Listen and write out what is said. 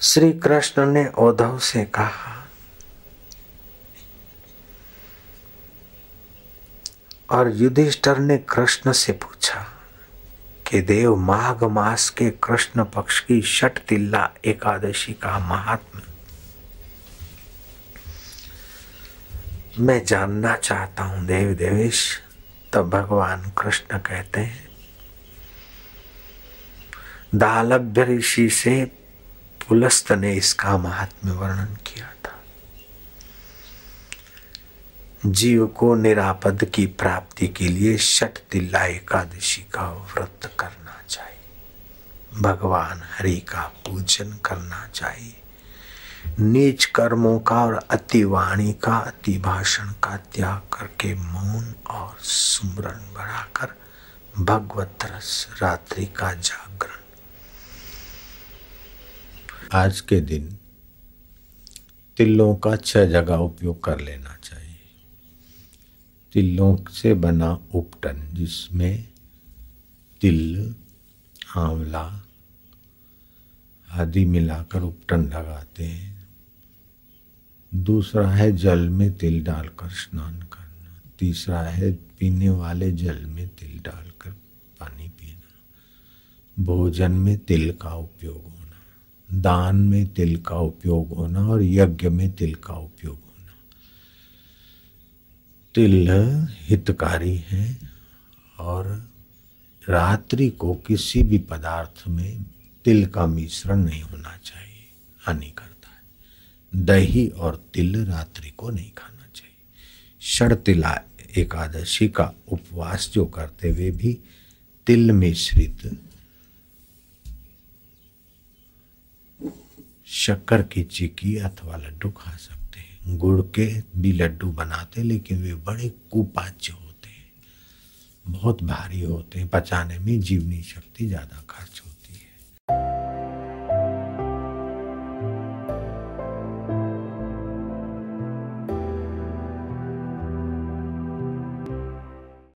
श्री कृष्ण ने औधव से कहा, और युधिष्ठर ने कृष्ण से पूछा कि देव माघ मास के कृष्ण पक्ष की शट तिल्ला एकादशी का महात्मा मैं जानना चाहता हूँ, देव देवेश। तब भगवान कृष्ण कहते हैं, दालभ्य ऋषि से पुलस्त ने इसका महात्म्य वर्णन किया था। जीव को निरापद की प्राप्ति के लिए शट तिल्ला एकादशी का व्रत करना चाहिए। भगवान हरि का पूजन करना चाहिए। नीच कर्मों का और अति वाणी का, अति भाषण का त्याग करके मौन और सुमरण बढ़ाकर भगवत रस रात्रि का जागरण आज के दिन तिलों का छह जगह उपयोग कर लेना चाहिए। तिलों से बना उपटन, जिसमें तिल, आंवला आदि मिलाकर उपटन लगाते हैं। दूसरा है जल में तिल डालकर स्नान करना। तीसरा है पीने वाले जल में तिल डालकर पानी पीना। भोजन में तिल का उपयोग होना। दान में तिल का उपयोग होना और यज्ञ में तिल का उपयोग होना। तिल हितकारी है और रात्रि को किसी भी पदार्थ में तिल का मिश्रण नहीं होना चाहिए, हानि करता है। दही और तिल रात्रि को नहीं खाना चाहिए। तिला एकादशी का उपवास जो करते हुए भी तिल मिश्रित शक्कर की चिक्की अथवा लड्डू खा सकते हैं। गुड़ के भी लड्डू बनाते लेकिन वे बड़े कुपाच्य होते हैं। बहुत भारी होते हैं, पचाने में जीवनी शक्ति ज़्यादा खर्च होती